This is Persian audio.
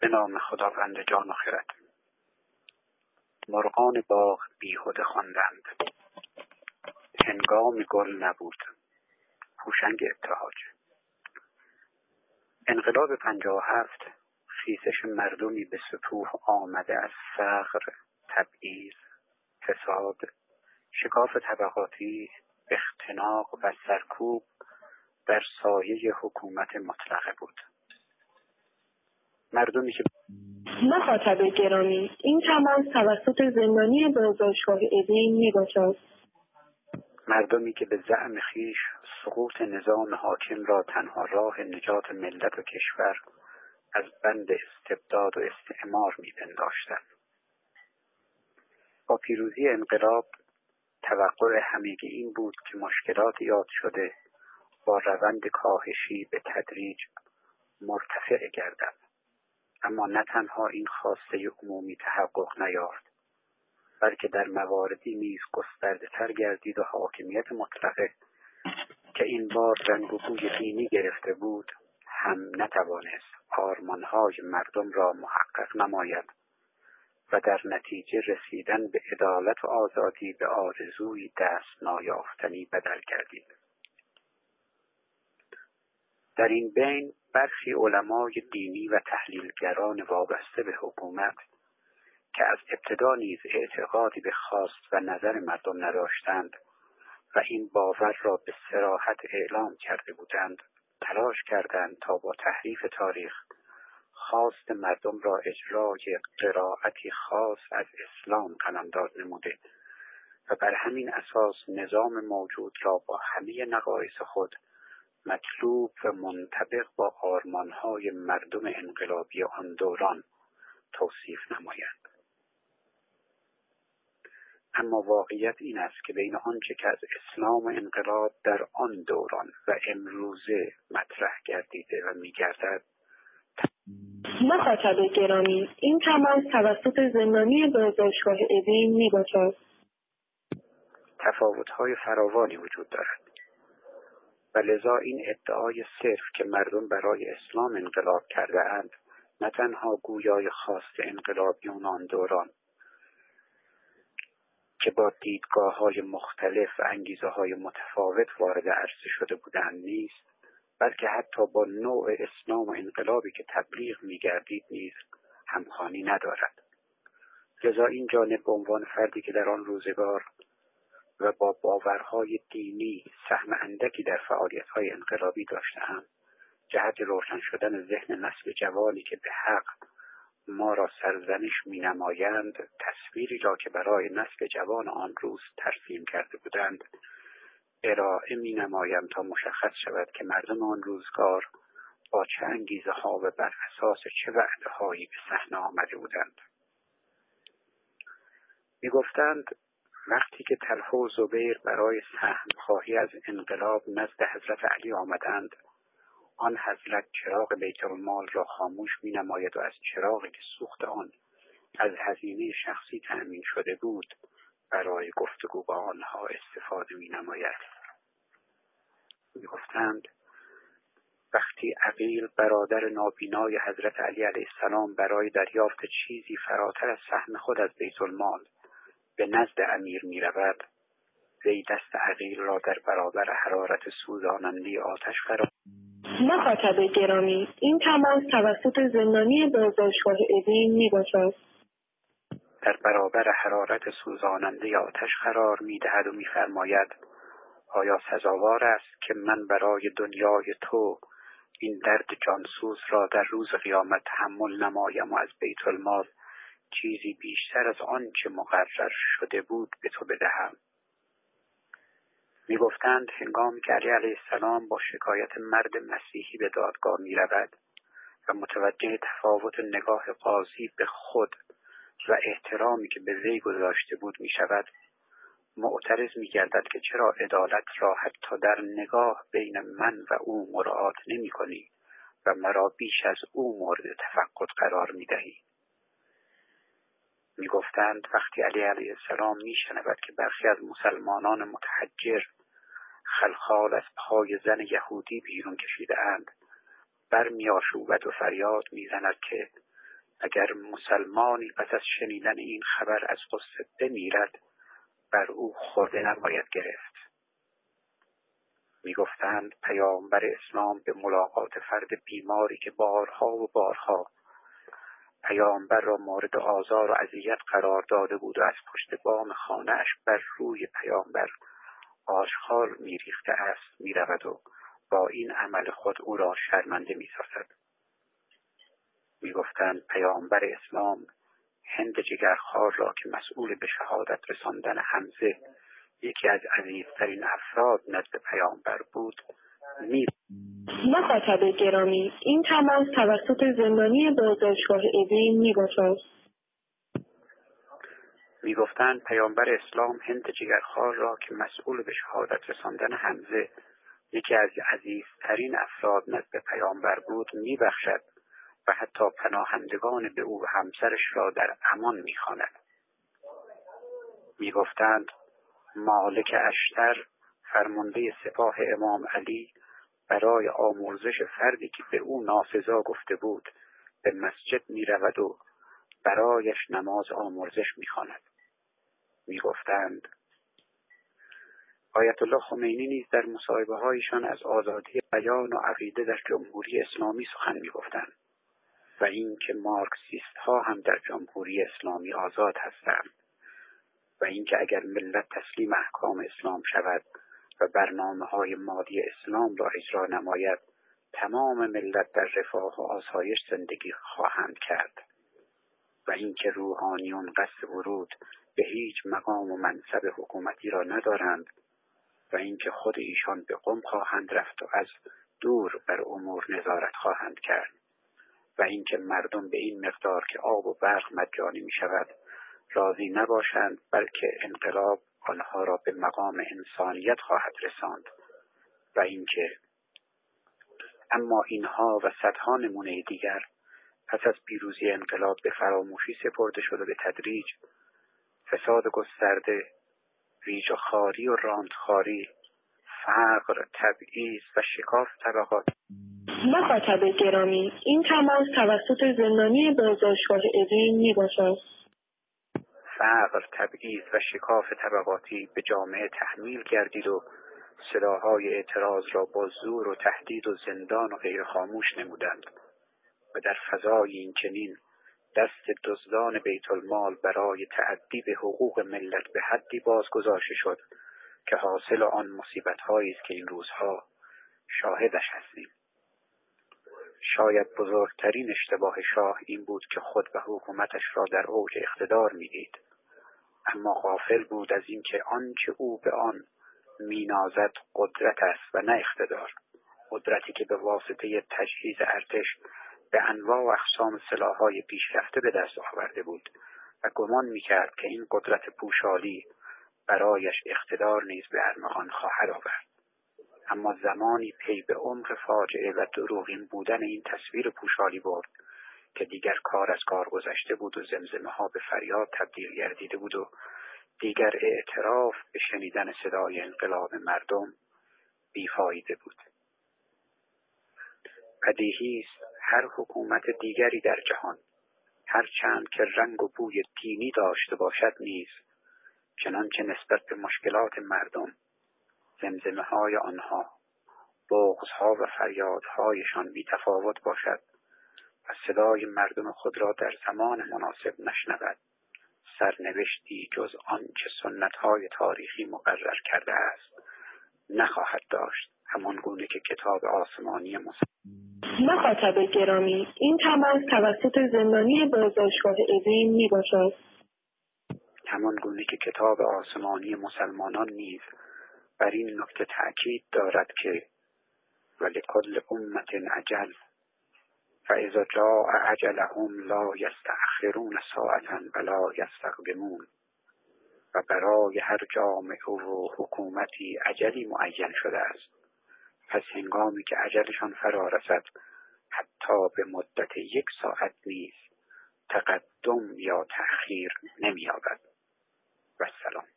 به نام خداوند جان و خرد. مرغان باغ بیهوده خواندند. هنگام گل نبود. هوشنگ ابتهاج. انقلاب پنجاه هفت خیزش مردمی به سطوح آمده از فقر تبعیض فساد شکاف طبقاتی اختناق و سرکوب در سایه حکومت مطلقه بود. مردمی که مخاطب گرامی. این تماس توسط زندانی بازداشتگاه اوین می‌باشد. مردمی که به زعم خیش سقوط نظام حاکم را تنها راه نجات ملت و کشور از بند استبداد و استعمار میپنداشتند. با پیروزی انقلاب توقع همگی این بود که مشکلات یاد شده با روند کاهشی به تدریج مرتفع گردد. اما نه تنها این خواسته عمومی تحقق نیافت بلکه در مواردی نیز گسترده تر گردید و حاکمیت مطلقه که این بار رنگ و بوی دینی گرفته بود هم نتوانست آرمانهای مردم را محقق نماید و در نتیجه رسیدن به عدالت و آزادی به آرزوی دست نایافتنی بدل گردید. در این بین برخی علمای دینی و تحلیلگران وابسته به حکومت که از ابتدا نیز اعتقادی به خواست و نظر مردم نداشتند و این باور را به سراحت اعلام کرده بودند تلاش کردند تا با تحریف تاریخ خواست مردم را اجرای قرائتی خاص از اسلام قلمداد نموده و بر همین اساس نظام موجود را با همه نقایص خود مطلوب و منطبق با آرمانهای مردم انقلابی آن دوران توصیف نمایند اما واقعیت این است که بین آنچه که از اسلام و انقلاب در آن دوران و امروزه مطرح گردیده و میگردد مخاطب گرامی این تماس توسط زندانی بازداشتگاه اوین می‌باشد. تفاوتهای فراوانی وجود دارد. و لذا این ادعای صرف که مردم برای اسلام انقلاب کرده اند نه تنها گویای خواست انقلابیون آن دوران که با دیدگاه های مختلف و انگیزه های متفاوت وارد عرصه شده بودند نیست بلکه حتی با نوع اسلام و انقلابی که تبلیغ میگردید نیز همخانی ندارد. لذا این جانب به عنوان فردی که در آن روزگار و با باورهای دینی سهم اندکی در فعالیتهای انقلابی داشتهاند جهت روشن شدن ذهن نسل جوانی که به حق ما را سرزنش می نمایند تصویری را که برای نسل جوان آن روز ترسیم کرده بودند ارائه می نمایم تا مشخص شود که مردم آن روزگار با چه انگیزه ها و بر اساس چه وعده هایی به صحنه آمده بودند. می گفتند وقتی که طلحه و زبیر برای سهم خواهی از انقلاب نزد حضرت علی آمدند آن حضرت چراغ بیت المال را خاموش می نماید و از چراغی که سوخت آن از هزینه شخصی تأمین شده بود برای گفتگو با آنها استفاده می نماید می گفتند وقتی عقیل برادر نابینای حضرت علی علیه السلام برای دریافت چیزی فراتر از سهم خود از بیت المال به نزد امیر می رود وی دست عقیل را در برابر حرارت سوزاننده آتش قرار مخاطب گرامی این تماس توسط زندانی بازداشتگاه اوین می باشد در برابر حرارت سوزاننده آتش قرار می دهد و میفرماید آیا سزاوار است که من برای دنیای تو این درد جانسوز را در روز قیامت تحمل نمایم و از بیت المال چیزی بیشتر از آنچه مقرر شده بود به تو بدهم. می‌گفتند هنگامی که علی علیه السلام با شکایت مرد مسیحی به دادگاه می و متوجه تفاوت نگاه قاضی به خود و احترامی که به وی گذاشته بود می شود معترض می گردد که چرا عدالت را حتی در نگاه بین من و او مراعات نمی کنی و مرا بیش از او مورد تفقد قرار می دهی می‌گفتند وقتی علی علیه السلام میشنود که برخی از مسلمانان متحجر خلخال از پای زن یهودی بیرون کشیده اند برمیآشوبد و فریاد می‌زند که اگر مسلمانی پس از شنیدن این خبر از قصه بمیرد بر او خورده نباید گرفت. می‌گفتند پیامبر اسلام به ملاقات فرد بیماری که بارها و بارها پیامبر را مورد آزار و اذیت قرار داده بود و از پشت بام خانهاش بر روی پیامبر آشخال میریخته است می‌رود و با این عمل خود او را شرمنده می‌سازد. می‌گفتند پیامبر اسلام هند جگرخوار را که مسئول به شهادت رساندن حمزه یکی از عزیزترین افراد نزد پیامبر بود می مخاطب گرامی این تماس توسط زندانی بازداشتگاه اوین میگشاد می‌گفتند پیامبر اسلام هند جگرخوار را که مسئول به شهادت رساندن حمزه یکی از عزیزترین افراد نزد پیامبر بود میبخشد و حتی پناهندگان به او و همسرش را در امان می‌خواند. می‌گفتند مالک اشتر فرمانده سپاه امام علی برای آموزش فردی که به او ناسزا گفته بود به مسجد می رود و برایش نماز آمرزش می خاند. می گفتند آیت الله خمینی نیز در مصاحبه هایشان از آزادی بیان و عقیده در جمهوری اسلامی سخن می گفتند و اینکه مارکسیست ها هم در جمهوری اسلامی آزاد هستند و اینکه اگر ملت تسلیم احکام اسلام شود و برنامه های مادی اسلام را اجرا نماید تمام ملت در رفاه و آسایش زندگی خواهند کرد. و اینکه روحانیون قصد ورود به هیچ مقام و منصب حکومتی را ندارند و اینکه خود ایشان به قم خواهند رفت و از دور بر امور نظارت خواهند کرد و اینکه مردم به این مقدار که آب و برق مجانی می شود راضی نباشند بلکه انقلاب آنها را به مقام انسانیت خواهد رساند و اینکه اما اینها و صدها نمونه دیگر پس از پیروزی انقلاب به فراموشی سپرده شده به تدریج فساد گسترده ریج و خاری و راندخاری فقر تبعیض و شکاف طبقات. مخاطب گرامی این تماس توسط زندانی بازداشتگاه اوین می‌باشد. فقر تبعیض و شکاف طبقاتی به جامعه تحمیل گردید و صداهای اعتراض را با زور و تهدید و زندان و غیر خاموش نمودند و در فضای این چنین دست دزدان بیت المال برای تعدی به حقوق ملت به حدی بازگذاشته شد که حاصل آن مصیبت است که این روزها شاهدش هستیم. شاید بزرگترین اشتباه شاه این بود که خود به حکومتش را در اوج اقتدار می‌دید. اما غافل بود از اینکه آنچه او به آن مینازد قدرت است و نه اقتدار. قدرتی که به واسطه تجهیز ارتش به انواع و اقسام سلاحهای پیشرفته به دست آورده بود و گمان می‌کرد که این قدرت پوشالی برایش اقتدار نیز به ارمغان خواهد آورد. اما زمانی پی به عمق فاجعه و دروغین بودن این تصویر پوشالی برد. که دیگر کار از کار گذشته بود و زمزمه ها به فریاد تبدیل گردیده بود و دیگر اعتراف به شنیدن صدای انقلاب مردم بیفایده بود. بدیهی است هر حکومت دیگری در جهان هر چند که رنگ و بوی دینی داشته باشد نیز چنانکه نسبت به مشکلات مردم زمزمه های آنها بغض ها و فریادهایشان بی تفاوت باشد. و صدای مردم خود را در زمان مناسب نشنود. سرنوشتی جز آنچه سنت های تاریخی مقرر کرده است نخواهد داشت. همان گونه که کتاب آسمانی مخاطب گرامی این تماس توسط زندانی بازداشتگاه اوین می باشد همان گونه که کتاب آسمانی مسلمانان نیز بر این نکته تأکید دارد که ولکل امت عجل فاذا جاء عجلهم لا یستأخرون ساعتا ولا یستقدمون و برای هر جامعه و حکومتی عجلی معین شده است. پس هنگامی که عجلشان فرا رسد حتی به مدت یک ساعت نیز تقدم یا تأخیر نمییابد. و سلام.